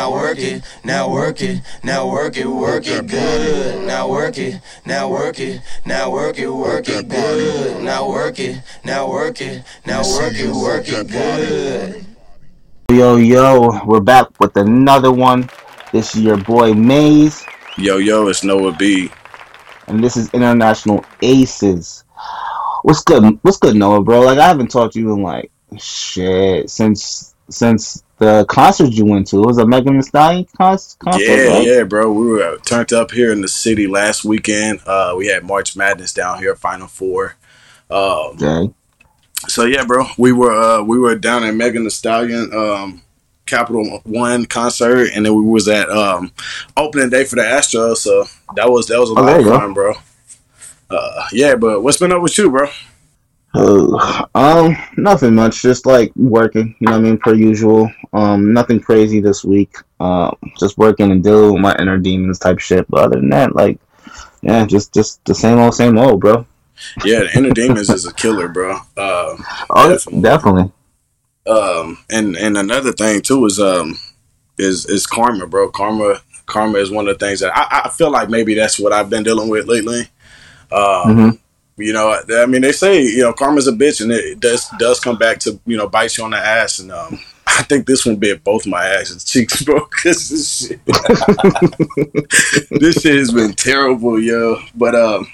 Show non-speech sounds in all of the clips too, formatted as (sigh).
now work it, now work it, now work it, work it good. Now work it, now work it, now work it, work it good. Now work it, now work it, now work it, work it good. Yo, yo, we're back with another one. This is your boy Maze, Yo, yo, it's Noah B. and this is International Aces. What's good? What's good, Noah, bro? Like I haven't talked to you in like shit since since the concert you went to. It was a Megan Thee Stallion concert, Yeah, right? yeah, bro. We were turned up here in the city last weekend. Uh, we had March Madness down here, Final Four. Um, Okay. so yeah, bro, we were uh, we were down at Megan Thee Stallion um, Capital One concert, and then we was at um, opening day for the Astros. So that was that was a Oh, lot of go. fun, bro. Uh, yeah, but what's been up with you, bro? Uh, um, nothing much. Just like working. You know what I mean? Per usual. Um, nothing crazy this week. Um, just working and dealing with my inner demons type shit. But other than that, like, yeah, just just the same old, same old, bro. Yeah, the Inner Demons is a killer, bro. Uh, Oh, Definitely. definitely. um and and another thing too is um is is karma bro karma karma is one of the things that i, I feel like maybe that's what i've been dealing with lately um Mhm. You know i mean they say you know karma's a bitch and it does does come back to you know bite you on the ass and um (laughs) I think this one bit both my asses cheeks, bro. Cause this shit, (laughs) this shit has been terrible, yo. But um,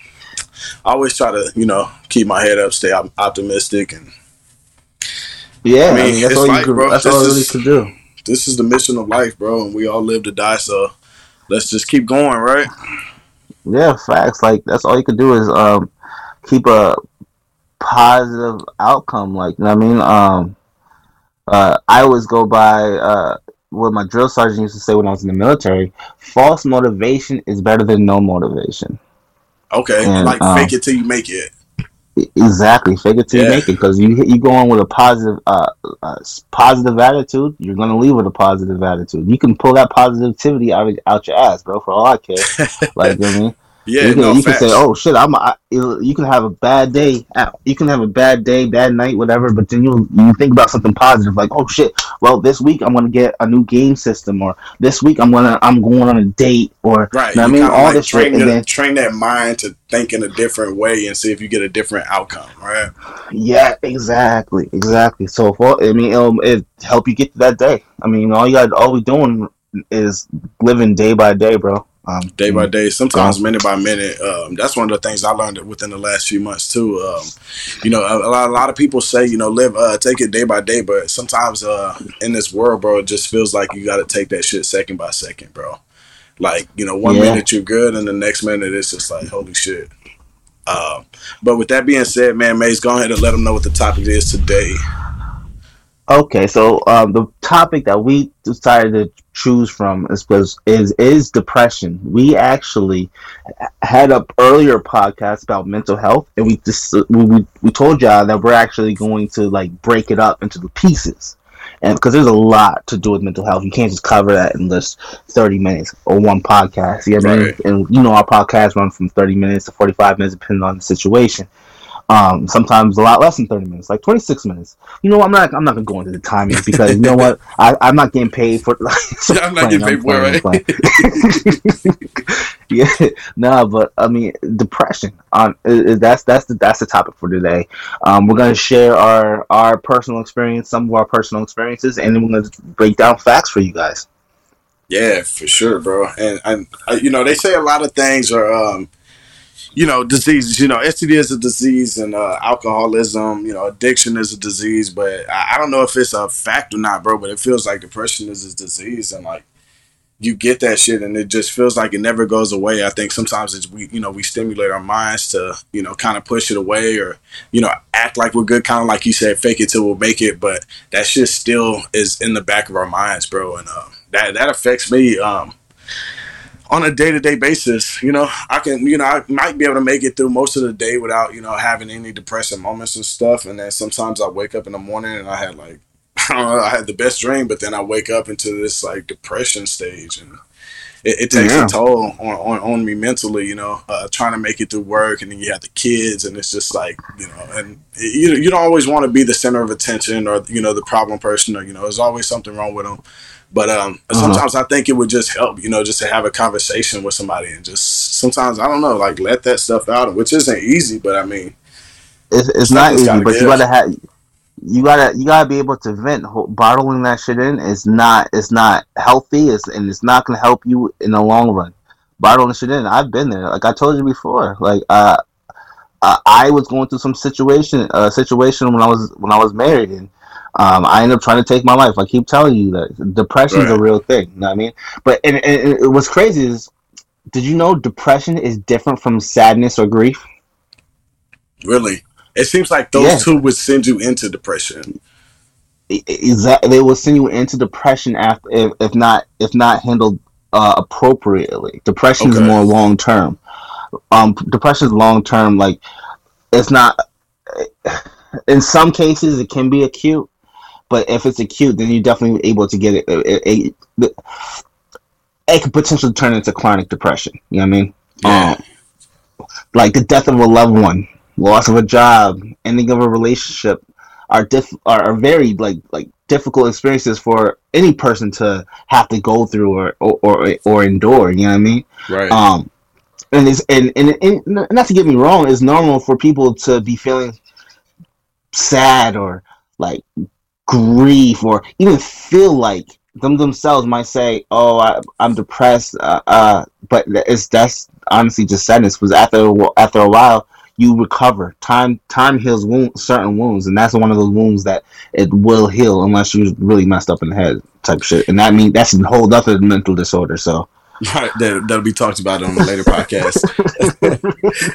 I always try to, you know, keep my head up, stay op- optimistic, and Yeah, I I mean, mean, that's all like, you could, bro, that's this all you really is- could do. this is the mission of life, bro, and we all live to die. So let's just keep going, right? Yeah, facts. Like that's all you could do is um keep a positive outcome. Like you know what I mean. Um, uh, I always go by uh what my drill sergeant used to say when I was in the military: false motivation is better than no motivation. Okay, And, like um, fake it till you make it. Exactly, fake it till you make it. Because you you go on with a positive uh, uh positive attitude, you're gonna leave with a positive attitude. You can pull that positivity out of, out your ass, bro. For all I care, (laughs) like you know what I mean. Yeah, you can, no you can say, "Oh shit, I'm." I, you can have a bad day. uh, You can have a bad day, bad night, whatever. But then you you think about something positive, like, "Oh shit, well this week I'm gonna get a new game system, or this week I'm gonna I'm going on a date, or right. you I mean, all like this shit." train, And your- then train that mind to think in a different way and see if you get a different outcome, right? yeah, exactly, exactly. So, all, I mean, it'll it help you get to that day. I mean, all you got, all we doing is living day by day, bro. Um, Day by day, sometimes minute by minute. Um, that's one of the things I learned within the last few months too. Um, you know, a, a lot, a lot of people say, you know, live, uh, take it day by day, but sometimes uh, in this world, bro, it just feels like you got to take that shit second by second, bro. Like, you know, one Yeah. minute you're good, and the next minute it's just like, holy shit. Um, but with that being said, man, Maze, go ahead and let them know what the topic is today. Okay, so um, the topic that we decided to choose from is was is is depression. We actually had a earlier podcast about mental health, and we just we, we, we told y'all that we're actually going to like break it up into the pieces, and because there's a lot to do with mental health, you can't just cover that in just thirty minutes or one podcast. You know what I mean? And you know our podcast run from thirty minutes to forty five minutes, depending on the situation. Um, sometimes a lot less than thirty minutes, like twenty six minutes. You know, I'm not. I'm not gonna go into the timing because you know what? (laughs) I, I'm not getting paid for. (laughs) Yeah, I'm not getting paid for it, I'm (laughs) yeah, no, but I mean, depression. Um, that's that's the that's the topic for today. Um, we're gonna share our our personal experience, some of our personal experiences, and then we're gonna break down facts for you guys. Yeah, for sure, bro. And and uh, you know they say a lot of things are, um, you know, diseases. You know, STD is a disease, and uh, alcoholism, you know, addiction is a disease. But I, I don't know if it's a fact or not, bro. But it feels like depression is a disease, and like you get that shit, and it just feels like it never goes away. I think sometimes it's we, you know, we stimulate our minds to, you know, kind of push it away, or you know, act like we're good, kind of like you said, fake it till we'll make it. But that shit still is in the back of our minds, bro, and uh, that that affects me. Um, on a day to day basis, you know, I can, you know, I might be able to make it through most of the day without, you know, having any depressing moments and stuff. And then sometimes I wake up in the morning and I had like, (laughs) I don't know, I had the best dream, but then I wake up into this like depression stage and it, it takes Yeah. a toll on, on, on me mentally, you know, uh, trying to make it through work and then you have the kids and it's just like, you know, and you, you don't always want to be the center of attention or, you know, the problem person or, you know, there's always something wrong with them. But um, Uh-huh. sometimes I think it would just help, you know, just to have a conversation with somebody and just sometimes I don't know, like let that stuff out, which isn't easy. But I mean, It's, it's not easy, but you gotta have you gotta you gotta be able to vent. Bottling that shit in is not it's not healthy. It's and it's not gonna help you in the long run. Bottling shit in. I've been there. Like I told you before. Like uh, uh I was going through some situation uh situation when I was when I was married and. Um, I ended up trying to take my life. I keep telling you that depression is a real thing. You know what I mean? But and, and, and what's crazy is, did you know depression is different from sadness or grief? really, it seems like those Yeah. two would send you into depression. exactly they will send you into depression after if, if not if not handled uh, appropriately depression is more long term um depression is long term like it's not (sighs) in some cases it can be acute but if it's acute then you're definitely able to get it it, it, it, it could potentially turn into chronic depression you know what i mean Yeah. um, like the death of a loved one loss of a job ending of a relationship are diff are, are very like like difficult experiences for any person to have to go through or or or, or endure. You know what I mean? Right. Um, and it's and, and and not to get me wrong, it's normal for people to be feeling sad or like grief or even feel like them themselves might say, "Oh, I, I'm depressed," uh, uh, but it's that's honestly just sadness. Because after a after a while, you recover. Time time heals wound, certain wounds, and that's one of those wounds that it will heal unless you really messed up in the head type of shit. And that mean that's a whole other mental disorder. So Right, that, that'll be talked about on a later podcast.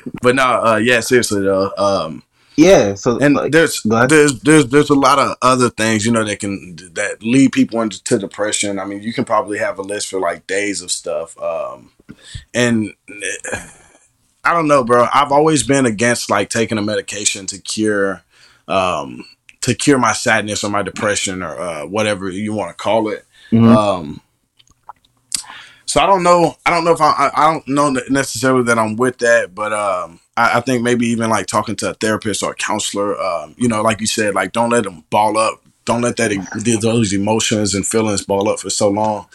(laughs) (laughs) but no, uh, yeah, seriously though, um, yeah, so and like, there's there's there's there's a lot of other things you know that can that lead people into depression. I mean, you can probably have a list for like days of stuff, um, and eh, I don't know, bro. I've always been against like taking a medication to cure um, to cure my sadness or my depression or uh, whatever you want to call it. Mhm. Um, so I don't know. I don't know if I, I. I don't know necessarily that I'm with that, but um, I, I think maybe even like talking to a therapist or a counselor. Um, you know, like you said, like don't let them ball up. Don't let that those emotions and feelings ball up for so long.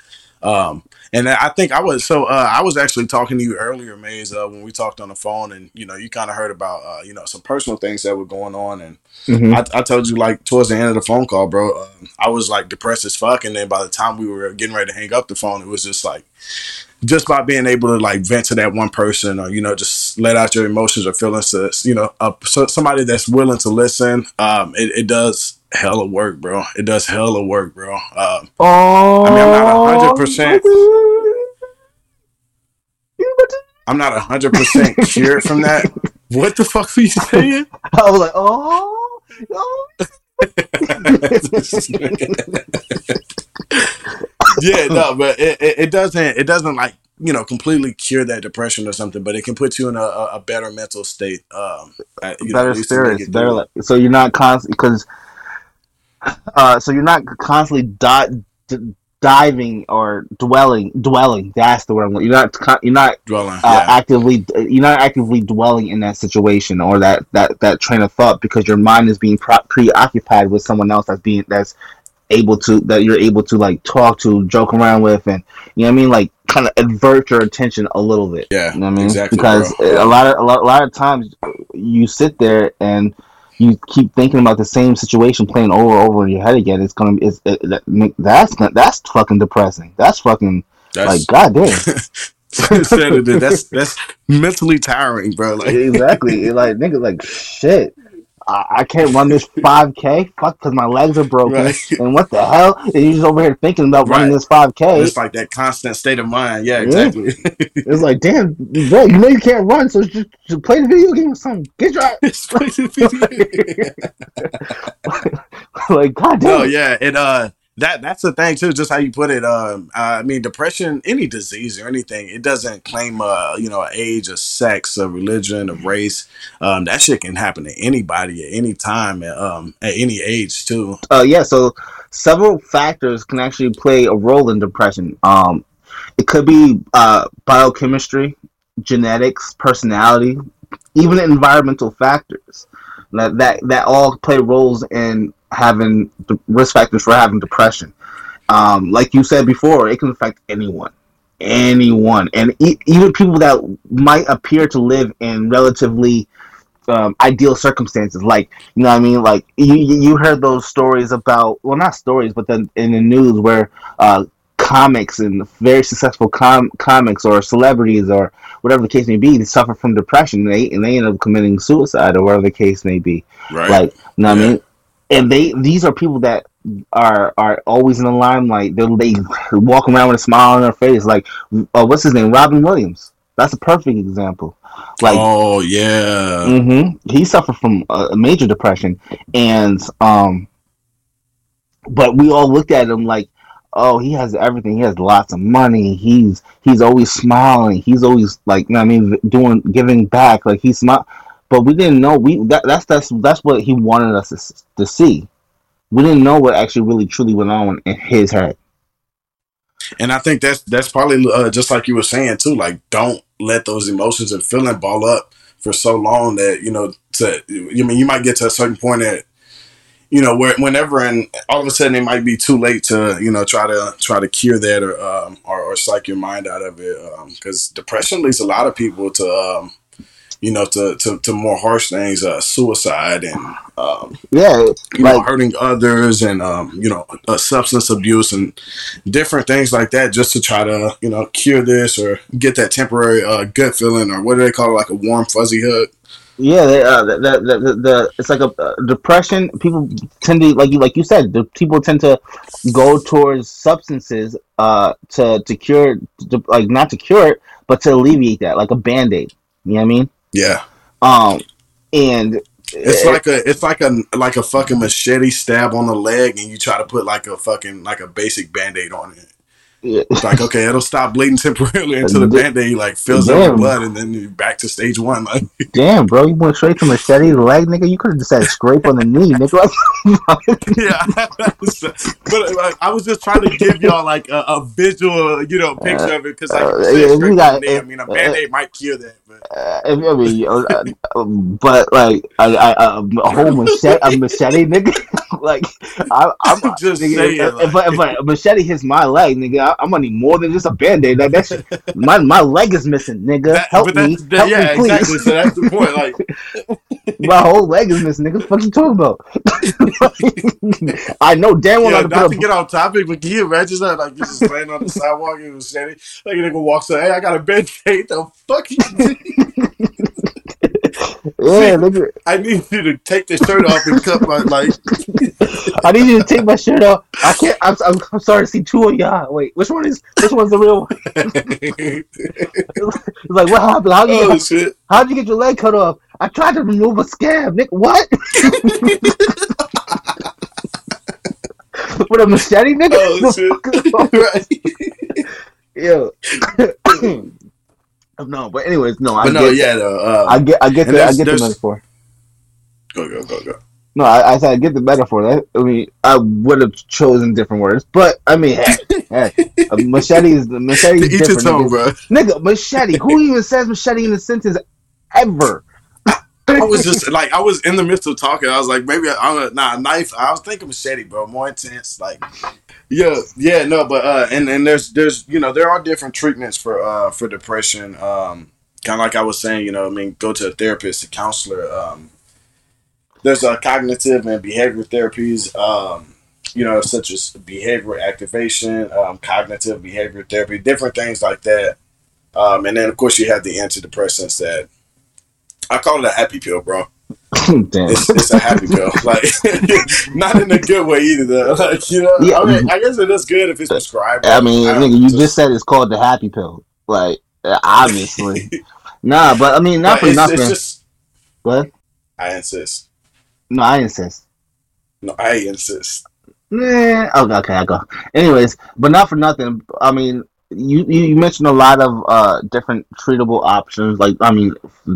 Um, and I think I was so uh, I was actually talking to you earlier, Maze, uh, when we talked on the phone, and you know, you kind of heard about uh, you know some personal things that were going on, and Mhm. I, I told you like towards the end of the phone call, bro, um, I was like depressed as fuck, and then by the time we were getting ready to hang up the phone, it was just like just by being able to like vent to that one person, or you know, just let out your emotions or feelings to you know, uh, so somebody that's willing to listen. Um, it, it does hella work, bro. It does hella work, bro. Um, Oh, I mean, I'm not 100%. I'm not hundred percent cured from that. What the fuck were you saying? (laughs) I was like, oh, oh. (laughs) (laughs) yeah, no, but it, it, it doesn't. It doesn't like you know completely cure that depression or something, but it can put you in a, a, better mental state. Um, at- know, better at least to make spirits, better. Like, so you're not constantly because, uh, so you're not constantly di- d- diving or dwelling. Dwelling. That's the word. I'm You're not. You're not dwelling. uh, yeah, actively. You're not actively dwelling in that situation or that that that train of thought because your mind is being pro- preoccupied with someone else that's being that's able to that you're able to like talk to, joke around with, and you know what I mean, like kind of avert your attention a little bit. yeah, You know what I mean? exactly. because bro. a lot of a lot, a lot of times you sit there and you keep thinking about the same situation playing over and over in your head again. It's gonna be it's, it, that, that's that's fucking depressing. That's fucking that's like goddamn. (laughs) (laughs) that's that's mentally tiring, bro. Like exactly. Like nigga, like shit. I, I can't run this (laughs) 5K. Fuck, because my legs are broken. Right. (laughs) And what the hell? And you're just over here thinking about running Right. this 5K. it's like that constant state of mind. Yeah, Yeah. exactly. (laughs) It's like, damn, bro, you know you can't run, so just, just play the video game or something. Get your It's crazy. like, goddamn. No, yeah, it uh that that's the thing too, just how you put it. Um I mean depression, any disease or anything, it doesn't claim uh, you know, age, a sex, a religion, a race. Um that shit can happen to anybody at any time, um, at any age too. uh, yeah, so several factors can actually play a role in depression. Um, it could be uh, biochemistry, genetics, personality, even environmental factors. That, that that all play roles in having the risk factors for having depression. um, like you said before, it can affect anyone, anyone, and e- even people that might appear to live in relatively um, ideal circumstances. Like you know, what I mean, like you you heard those stories about well, not stories, but then in the news where uh, comics and very successful com- comics or celebrities or whatever the case may be, they suffer from depression and they and they end up committing suicide or whatever the case may be. Right. Like you know what I mean? And they these are people that are are always in the limelight. They they walk around with a smile on their face. Like uh, what's his name? Robin Williams. That's a perfect example. Like oh yeah. hmm He suffered from a, a major depression, and um, but we all looked at him like, oh, he has everything. He has lots of money. He's he's always smiling. He's always like, you know I mean, doing giving back. Like he's smart. But we didn't know we that, that's that's that's what he wanted us to, to see. We didn't know what actually really truly went on in his head. And I think that's that's probably uh, just like you were saying too. Like, don't let those emotions and feeling ball up for so long that you know. To you mean you might get to a certain point that you know where whenever and all of a sudden it might be too late to you know try to try to cure that or um, or, or psych your mind out of it because depression leads a lot of people to um, you know to, to, to more harsh things, uh, suicide and um, Yeah, you know, like hurting others and um, you know, uh, substance abuse and different things like that, just to try to you know cure this or get that temporary uh, gut feeling or what do they call it, like a warm fuzzy hug. Yeah, they, uh, the, the, the, the it's like a uh, depression. People tend to like you like you said. The people tend to go towards substances uh to to cure to, like not to cure it, but to alleviate that, like a band aid. You know what I mean? Yeah, Um, and it's like a it's like a like a fucking machete stab on the leg, and you try to put like a fucking like a basic band aid on it. It's like okay, it'll stop bleeding temporarily until the (laughs) band aid like fills up Damn. with blood, and then you're back to stage one. Like (laughs) damn, bro, you went straight to machete to leg, nigga. You could have just said scrape on the knee, nigga. (laughs) yeah, but like, I was just trying to give y'all like a, a visual, you know, picture of it because like uh, yeah, got- the knee, I mean, a uh, band aid might cure that, but Uh, I mean, uh, but like I, I, uh, a whole machete, a machete, nigga. (laughs) like I, I'm I'm (laughs) just nigga, saying, if, if, like- if a machete hits my leg, nigga, I, I'm gonna need more than just a band aid. Like that's my my leg is missing, nigga. that, Help me, that, help yeah, me, please. exactly. So that's the point. Like, (laughs) my whole leg is missing, nigga. What the fuck you talking about? I know damn well yeah, not to to a get off topic, but can you imagine that? Like, you just laying on the sidewalk and machete, like a nigga walks up, hey, I got a band aid. The fuck you? (laughs) yeah, nigga. I need you to take the shirt off and cut my like. (laughs) I need you to take my shirt off. I can't. I'm, I'm, I'm sorry to see two of y'all. Wait, which one is which one's the real one? (laughs) It's like what happened? How you oh shit! how'd you get your leg cut off? I tried to remove a scab, Nick. What? With a machete, nigga? Oh shit! fuck right. with you? No, but anyways, no. I no, get, yeah, though. Uh, I get, I get the, I get the metaphor. go go go go. No, I, I said I get the metaphor. That, I mean, I would have chosen different words, but I mean, hey, hey, (laughs) machete is the machete is each different. own, bro. Nigga, machete. Who even says machete in a sentence ever? I was just like, I was in the midst of talking. I was like, maybe I'm a nah knife. I was thinking machete, bro, more intense. Like, yeah, yeah, no, but uh, and and there's there's you know there are different treatments for uh for depression. Um, kind of like I was saying, you know, I mean, go to a therapist, a counselor. Um, there's uh, cognitive and behavioral therapies. Um, you know, such as behavioral activation, um, cognitive behavioral therapy, different things like that. Um, and then of course you have the antidepressants that I call it a happy pill, bro. (laughs) Damn. It's, it's a happy pill, (laughs) like (laughs) not in a good way either. Though. Like you know, Yeah. I, mean, I guess it is good if it's prescribed. I mean, don't- nigga, you just said it's called the happy pill. Like, uh, obviously. nah, but I mean, not for it's, nothing. it's just what? I insist. No, I insist. No, I insist. Nah, okay, okay, I go. Anyways, but not for nothing. I mean, you you mentioned a lot of uh different treatable options, like I mean,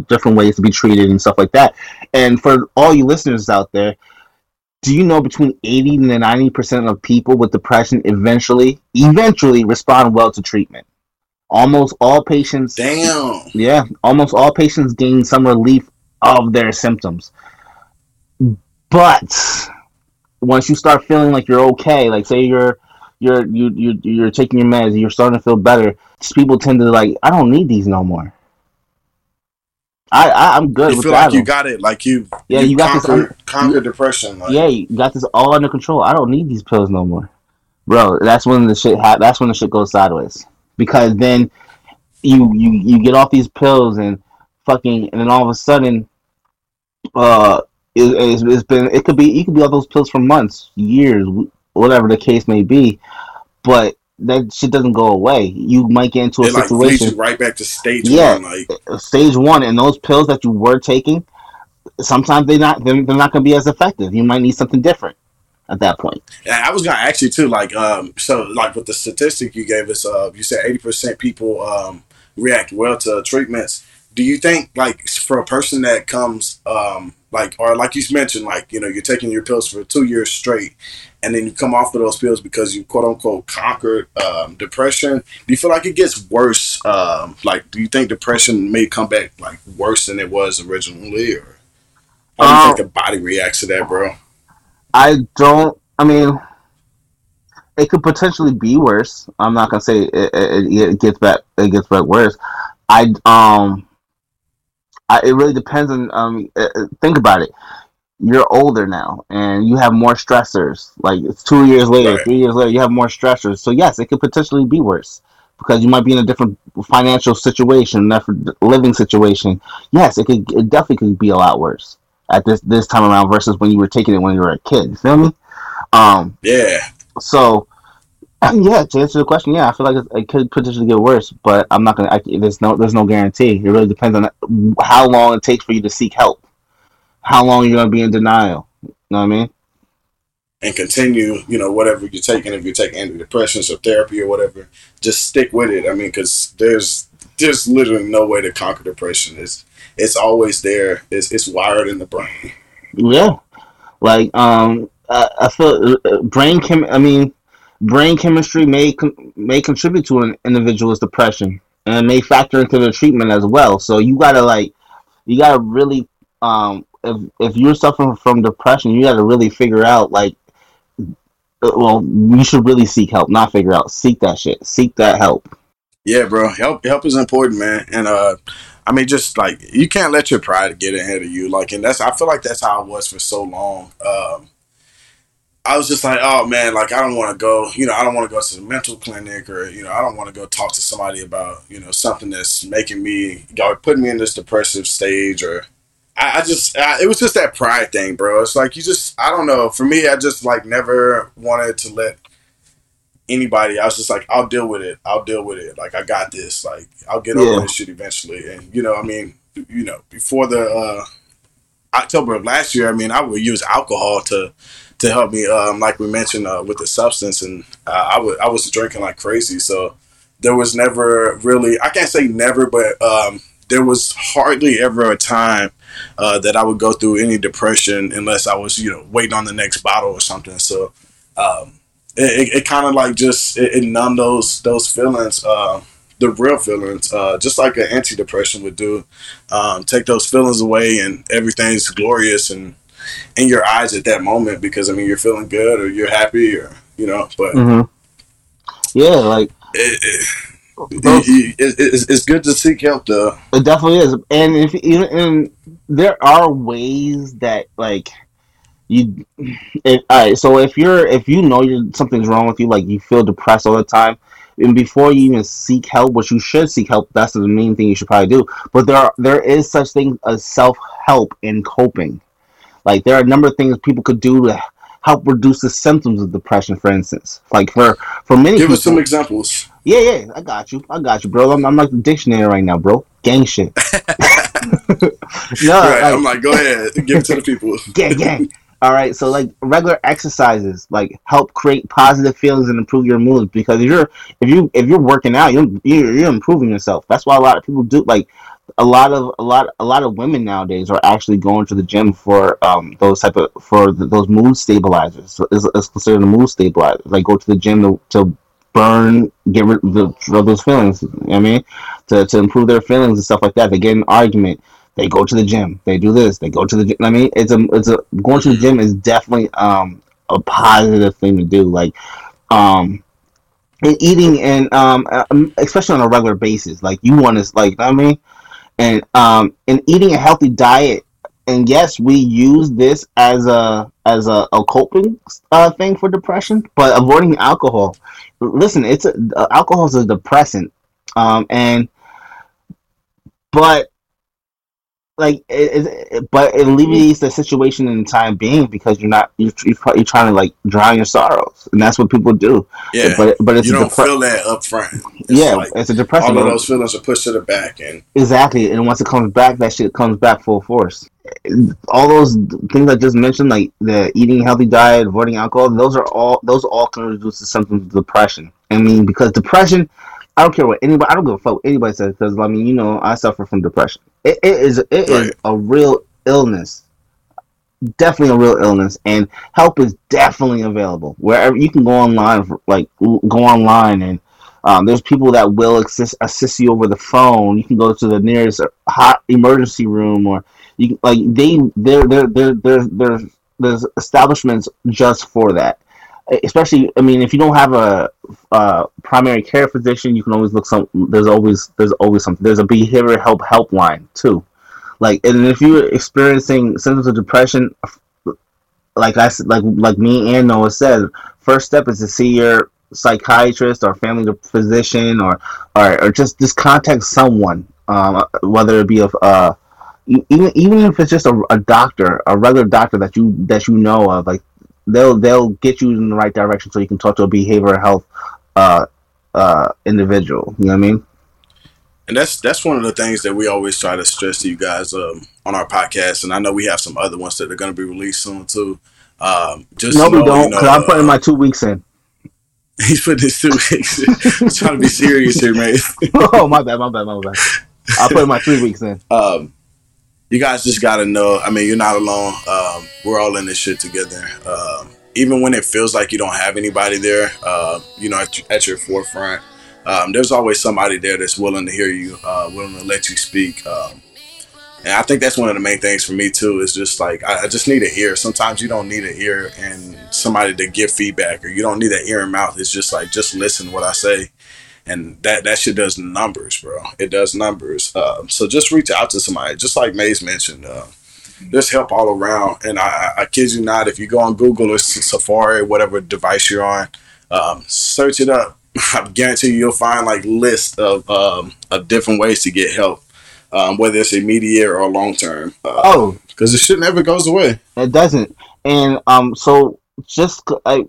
different ways to be treated and stuff like that. And for all you listeners out there, do you know between eighty and ninety percent of people with depression eventually eventually respond well to treatment? Almost all patients Damn. yeah, almost all patients gain some relief of their symptoms. But once you start feeling like you're okay, like say you're you're you you you're taking your meds, you're starting to feel better. People tend to like, I don't need these no more. I, I am good. You feel like you got it, like you yeah you, you got conquer, this conquer depression. Like. Yeah, you got this all under control. I don't need these pills no more, bro. That's when the shit ha- That's when the shit goes sideways because then you you you get off these pills and fucking and then all of a sudden, uh, it, it's, it's been it could be you could be on those pills for months, years, whatever the case may be, but that shit doesn't go away. You might get into a it, like, situation right back to stage yeah, one, like stage one, and those pills that you were taking, sometimes they not they're, they're not going to be as effective. You might need something different at that point. And I was gonna ask you too, like, um, so like with the statistic you gave us, uh, you said eighty percent people um react well to treatments. Do you think, like, for a person that comes, um, like, or like you mentioned, like, you know, you're taking your pills for two years straight, and then you come off of those pills because you quote unquote conquered um, depression. Do you feel like it gets worse? Um, like, do you think depression may come back like worse than it was originally, or how do you Um, think the body reacts to that, bro? I don't. I mean, it could potentially be worse. I'm not gonna say it, it, it gets back. It gets back worse. I um, I, it really depends on um. uh, uh, Think about it. You're older now, and you have more stressors. Like it's two years later, Right. three years later, you have more stressors. So yes, it could potentially be worse because you might be in a different financial situation, different living situation. Yes, it could. It definitely could be a lot worse at this this time around versus when you were taking it when you were a kid. You feel me? Um, Yeah, so yeah, to answer the question, yeah, I feel like it, it could potentially get worse, but I'm not gonna. I, there's no there's no guarantee. It really depends on how long it takes for you to seek help, how long you're gonna be in denial. You know what I mean? and continue, you know, whatever you're taking, if you're taking antidepressants or therapy or whatever, just stick with it. I mean, because there's there's literally no way to conquer depression. It's it's always there. It's it's wired in the brain. Yeah, like um, I, I feel uh, brain chem. I mean, brain chemistry may con- may contribute to an individual's depression and may factor into the treatment as well. So you gotta like, you gotta really um, if if you're suffering from depression, you gotta really figure out like, uh, well, you should really seek help, not figure out, seek that shit, seek that help. Yeah, bro. Help help is important, man. And uh I mean just like you can't let your pride get ahead of you. Like and that's I feel like that's how it was for so long. Um I was just like, oh man, like I don't want to go, you know, I don't want to go to the mental clinic or, you know, I don't want to go talk to somebody about, you know, something that's making me, or putting me in this depressive stage or, I, I just, I, it was just that pride thing, bro. It's like you just, I don't know. For me, I just like never wanted to let anybody. I was just like, I'll deal with it. I'll deal with it. Like I got this. Like I'll get over this shit eventually. And you know, I mean, you know, before the uh, October of last year, I mean, I would use alcohol to to help me. Um, like we mentioned uh, with the substance, and uh, I would I was drinking like crazy. So there was never really. I can't say never, but um, there was hardly ever a time uh, that I would go through any depression unless I was, you know, waiting on the next bottle or something. So um, it, it, it kind of like just it, it numbed those those feelings, uh, the real feelings, uh, just like an antidepressant would do. Um, take those feelings away, and everything's glorious and in your eyes at that moment because I mean you're feeling good or you're happy or you know, but hmm Yeah, like it, it, those- it, it, it's, it's good to seek help though. It definitely is, and if even and there are ways that like you, if, all right. So if you're if you know you're something's wrong with you, like you feel depressed all the time, and before you even seek help, which you should seek help, that's the main thing you should probably do. But there are there is such thing as self help in coping. Like there are a number of things people could do to help reduce the symptoms of depression. For instance, like for for many Give people, us some examples. yeah, yeah, I got you. I got you, bro. I'm, I'm like the dictionary right now, bro. Gang shit. (laughs) no, right, like, I'm like, go ahead, give it to the people. (laughs) gang, gang. All right, so like regular exercises, like help create positive feelings and improve your mood. Because if you're if you if you're working out, you're you're, you're improving yourself. That's why a lot of people do. Like a lot of a lot a lot of women nowadays are actually going to the gym for um those type of for th those mood stabilizers. So it's, it's considered a mood stabilizer. Like go to the gym to, to burn, get rid of, the, of those feelings. You know I mean, to to improve their feelings and stuff like that. They get an argument. They go to the gym. They do this. They go to the gym. I mean, it's a it's a going to the gym is definitely um a positive thing to do. Like um and eating and um, um, especially on a regular basis. Like you want to like I mean, and um, and eating a healthy diet. And yes, we use this as a as a, a coping uh, thing for depression, but avoiding alcohol. Listen, it's a, alcohol is a depressant, um, and but like it, it, but it alleviates the situation in the time being because you're not you're, you're, you're trying to like drown your sorrows and that's what people do. Yeah. But but it's you don't depre- feel that up front It's yeah like it's a depression all of those feelings are pushed to the back and exactly and once it comes back that shit comes back full force. All those things i just mentioned like the eating a healthy diet avoiding alcohol those are all those all can reduce the symptoms of depression. I mean because depression I don't care what anybody. I don't give a fuck what anybody says because I mean, you know, I suffer from depression. It, it is it is Right. a real illness, definitely a real illness, and help is definitely available wherever you can go online. For, like go online and um, there's people that will assist assist you over the phone. You can go to the nearest hot emergency room or you can, like they there there there there there's there's establishments just for that especially i mean if you don't have a, a primary care physician you can always look some there's always there's always something. There's a behavioral help helpline too. Like and if you're experiencing symptoms of depression like i said like like me and noah said first step is to see your psychiatrist or family physician or or, or just just contact someone um, whether it be a even even if it's just a, a doctor a regular doctor that you that you know of like they'll they'll get you in the right direction so you can talk to a behavioral health uh uh individual. You know what i mean? And that's that's one of the things that we always try to stress to you guys um, on our podcast. And i know we have some other ones that are going to be released soon too. Um, just no we don't you know, i'm putting uh, my two weeks in. (laughs) He's putting his two weeks in. Trying to be serious here man. (laughs) Oh my bad my bad my bad. I'll put my three weeks in. Um, you guys just got to know. I mean, you're not alone. Um, we're all in this shit together. Um, even when it feels like you don't have anybody there, uh, you know, at, at your forefront, um, there's always somebody there that's willing to hear you, uh, willing to let you speak. Um, and I think that's one of the main things for me too. Is just like I, I just need an ear. Sometimes you don't need an ear and somebody to give feedback, or you don't need an ear and mouth. It's just like just listen to what I say and that that shit does numbers, bro. It does numbers. Um, so just reach out to somebody, just like Maze mentioned. Uh, there's help all around, and I, I, kid you not. If you go on Google or Safari, whatever device you're on, um, search it up. (laughs) I guarantee you, you'll find like lists of um, of different ways to get help, um, whether it's immediate or long term. Uh, oh because the shit never goes away. it doesn't and um so just I,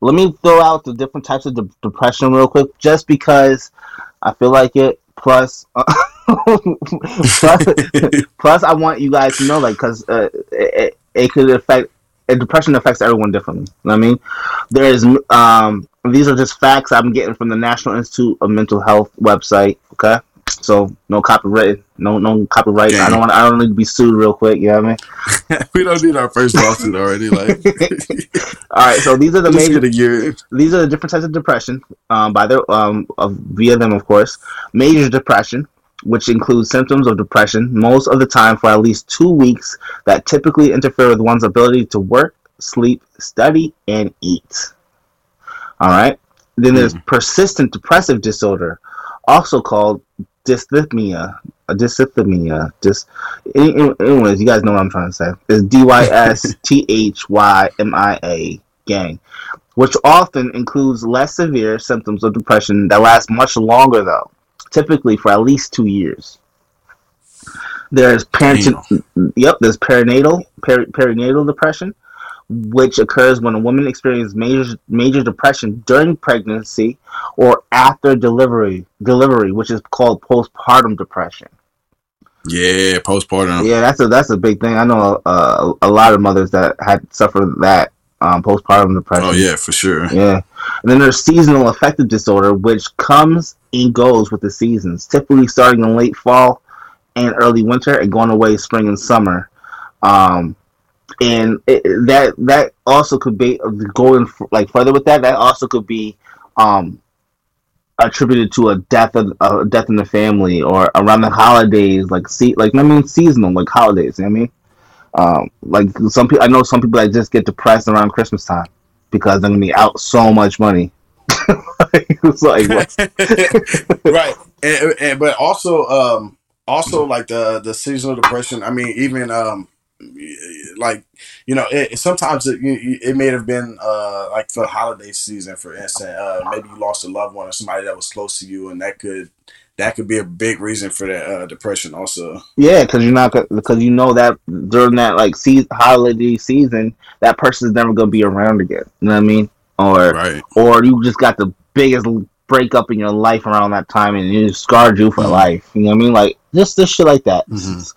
let me throw out the different types of de- depression real quick just because i feel like it plus (laughs) plus, (laughs) plus i want you guys to know like because uh, it, it could affect uh, depression affects everyone differently you know what i mean? There's um these are just facts i'm getting from the national institute of mental health website okay so no copyright no no copyright. I don't want i don't need to be sued real quick you know what i mean? (laughs) We don't need our first lawsuit already. Like, (laughs) all right so these are the just major these are the different types of depression um, by their um, of, via them of course. Major depression which includes symptoms of depression most of the time for at least two weeks that typically interfere with one's ability to work sleep study and eat. All right? Then there's persistent depressive disorder also called dysthymia a dysthymia any- anyways you guys know what i'm trying to say. It's d-y-s-t-h-y-m-i-a gang. Which often includes less severe symptoms of depression that last much longer, though, typically for at least two years. There's parent- yep, there's perinatal peri- perinatal depression, which occurs when a woman experiences major major depression during pregnancy or after delivery. Delivery, which is called postpartum depression. Yeah, postpartum. Yeah, that's a that's a big thing. I know uh, a lot of mothers that had suffered that um, postpartum depression. Oh yeah, for sure. Yeah. And then there's seasonal affective disorder, which comes and goes with the seasons, typically starting in late fall and early winter and going away spring and summer. Um, and it, that that also could be going like further with that. That also could be um, attributed to a death of a death in the family or around the holidays, like see, like I mean seasonal, like holidays. You know what I mean? Um, like some people, I know some people that just get depressed around Christmas time because they're gonna be out so much money. (laughs) it's like (laughs) right, (laughs) and, and but also um also like the the seasonal depression. I mean, even um like you know it, sometimes it, it may have been uh like for the holiday season for instance uh maybe you lost a loved one or somebody that was close to you and that could that could be a big reason for that uh, depression also Yeah, because you're not because you know that during that like season, holiday season, that person's never gonna be around again. You know what I mean? Or right or you just got the biggest breakup in your life around that time, and it scarred you for Mhm. life. You know what I mean? Like just this shit like that. Mhm.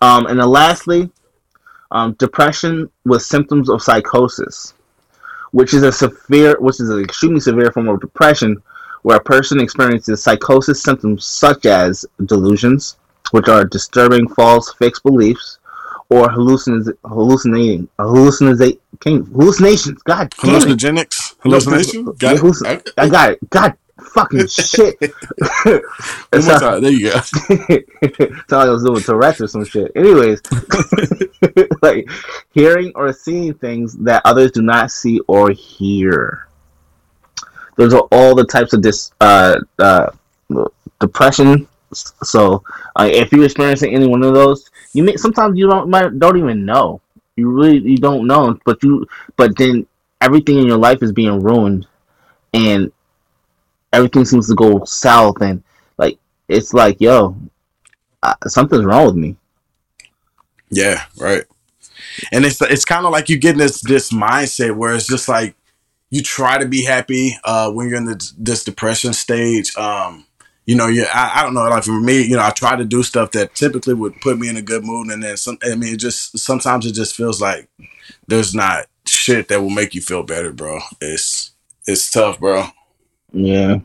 Um, and then lastly, um, depression with symptoms of psychosis, which is a severe, which is an extremely severe form of depression, where a person experiences psychosis symptoms such as delusions, which are disturbing false fixed beliefs, or hallucin- hallucinating, hallucinate, hallucinations. God hallucinogenics hallucination No, got it. I got it. God fucking shit. (laughs) (laughs) One more time. There you go. (laughs) Sound like I was doing Tourette's or some shit. Anyways, like hearing or seeing things that others do not see or hear. Those are all the types of dis uh, uh, depression. So, uh, if you're experiencing any one of those, you may sometimes you don't might, don't even know. You really you don't know, but you but then everything in your life is being ruined, and everything seems to go south, and like it's like yo, uh, something's wrong with me. Yeah, right. And it's it's kind of like you get this this mindset where it's just like you try to be happy uh, when you're in the, this depression stage. Um, you know, yeah, I, I don't know. Like for me, you know, I try to do stuff that typically would put me in a good mood, and then some. I mean, it just sometimes it just feels like there's not shit that will make you feel better, bro. It's it's tough, bro. Yeah,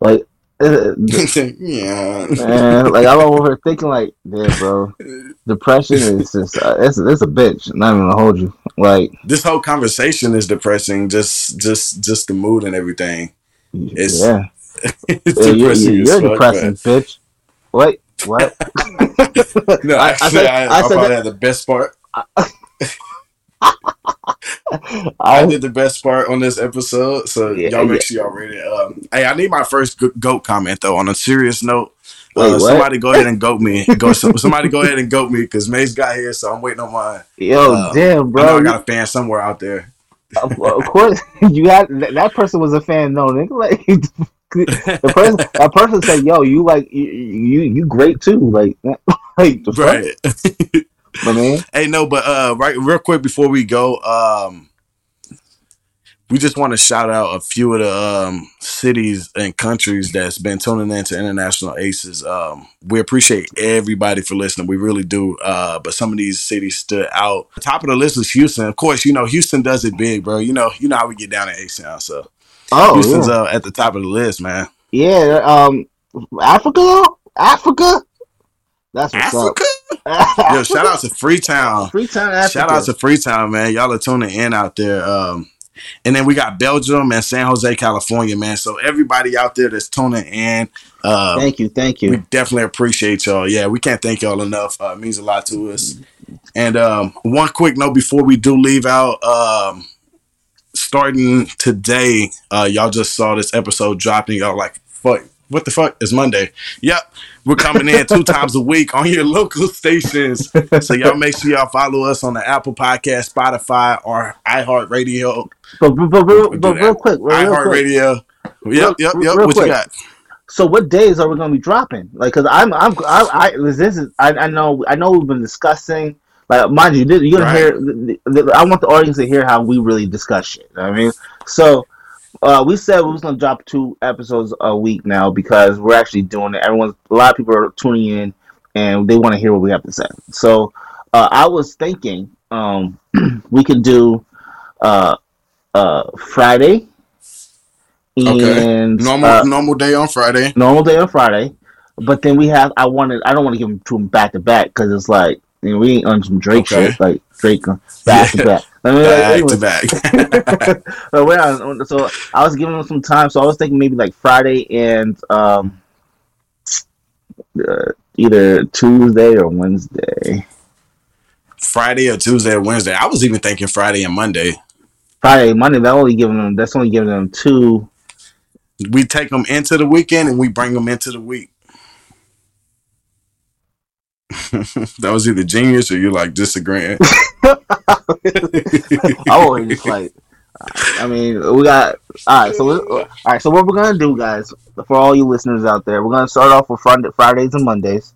like. (laughs) Yeah. man, like I'm over here thinking, like, yeah, bro, (laughs) depression is just uh, it's it's a bitch. Not even gonna hold you. Like, This whole conversation is depressing. Just just just the mood and everything. It's yeah, it's (laughs) yeah you're, depressing you're, you're fuck, depressing, bitch. Wait, what? No, I- I actually, said- I, I I, said probably that- had the best part. I I, did the best part on this episode, so Yeah, y'all make yeah. sure y'all read it. Um, hey, I need my first goat comment though. On a serious note, Wait, uh, somebody go ahead and goat me. Go, (laughs) somebody go ahead and goat me because Maze got here, so I'm waiting on mine. yo, uh, damn, I bro. I got a fan somewhere out there. of, of course, (laughs) you got that, person was a fan. No, nigga, (laughs) like the person, that person said, "Yo, you like you you, you great too." Like, like Right. My man. Hey, no, but uh, right, real quick before we go, um, we just want to shout out a few of the um cities and countries that's been tuning into International Aces. Um, we appreciate everybody for listening. We really do. Uh, but some of these cities stood out. The Top of the list is Houston. Of course, you know Houston does it big, bro. You know, you know how we get down in A Sound. So Oh, Houston's yeah. uh, at the top of the list, man. yeah. Um, Africa, though? Africa. That's what's Africa. up. (laughs) Yo, shout out to Freetown. Freetown, Africa. Shout out to Freetown, man. Y'all are tuning in out there. Um, and then we got Belgium and San Jose, California, man. So everybody out there that's tuning in, uh, thank you, thank you. we definitely appreciate y'all. Yeah, we can't thank y'all enough. Uh, it means a lot to us. And um, one quick note before we do leave out, um, starting today, uh, y'all just saw this episode dropping. Y'all like, fuck, what the fuck? It's Monday. Yep, we're coming in two times a week on your local (laughs) stations. So y'all make sure y'all follow us on the Apple Podcast, Spotify, or iHeartRadio. But, but, but, real, but real quick, real, iHeartRadio. Yep, yep, yep. real What quick. you got? So, what days are we going to be dropping? Like, cause I'm, I'm, I, I this is, I, I know, I know we've been discussing. Like, mind you, you're gonna Right. hear. I want the audience to hear how we really discuss shit. I mean, so uh, we said we was gonna drop two episodes a week now because we're actually doing it. Everyone's, a lot of people are tuning in and they want to hear what we have to say. So, uh, I was thinking, um, (clears throat) we could do, uh, uh, Friday. Okay. And Normal, uh, normal day on Friday. normal day on Friday, but then we have. I wanted. I don't want to give them to them back to back because it's like you know, we ain't on some Drake Okay. shit like Drake uh, back (laughs) Yeah. to back. I mean, Back anyway. to back. (laughs) (laughs) but on, so I was giving them some time, so I was thinking maybe like Friday and um, uh, either Tuesday or Wednesday. Friday or Tuesday or Wednesday. I was even thinking Friday and Monday. Friday, Monday. That only giving them. That's only giving them two. we take them into the weekend and we bring them into the week. (laughs) that was either genius or you're like disagreeing. (laughs) (laughs) I always just like. I mean, we got all right. So, we, all right. So, what we're gonna do, guys, for all you listeners out there, we're gonna start off with Friday, Fridays and Mondays,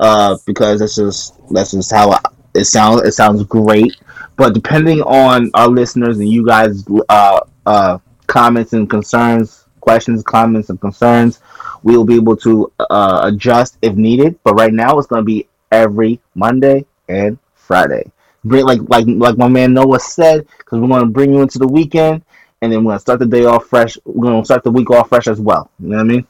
uh, because that's just that's just how it sounds. It sounds great. But depending on our listeners and you guys, uh, uh, comments and concerns, questions, comments, and concerns, we will be able to uh, adjust if needed. But right now, it's gonna be every Monday and Friday. Bring like like like my man Noah said, because we're gonna bring you into the weekend, and then we're gonna start the day off fresh. We're gonna start the week off fresh as well. You know what I mean?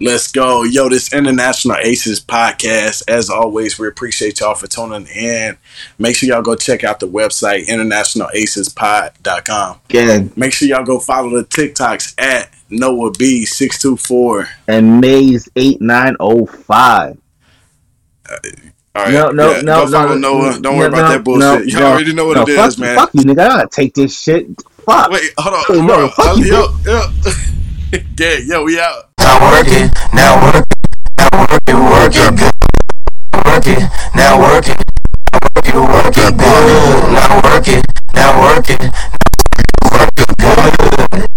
Let's go. Yo, this International Aces podcast. As always, we appreciate y'all for tuning in. Make sure y'all go check out the website, internationalacespod.com. Again. Make sure y'all go follow the TikToks at Noah B624 and Maze 8905. Uh, all right. No, no, yeah, no, go follow no, Noah. Don't worry no, about no, that bullshit. no, Y'all no, already know what no, it fuck is, man. Fuck you, nigga. I gotta take this shit. Fuck. Wait, hold on. Hey, no, on. fuck you, yo, yo. (laughs) yeah, yo, we out. Now working, now working, now working, working good. Working, now working, now working, working good. Now working, now working, now working,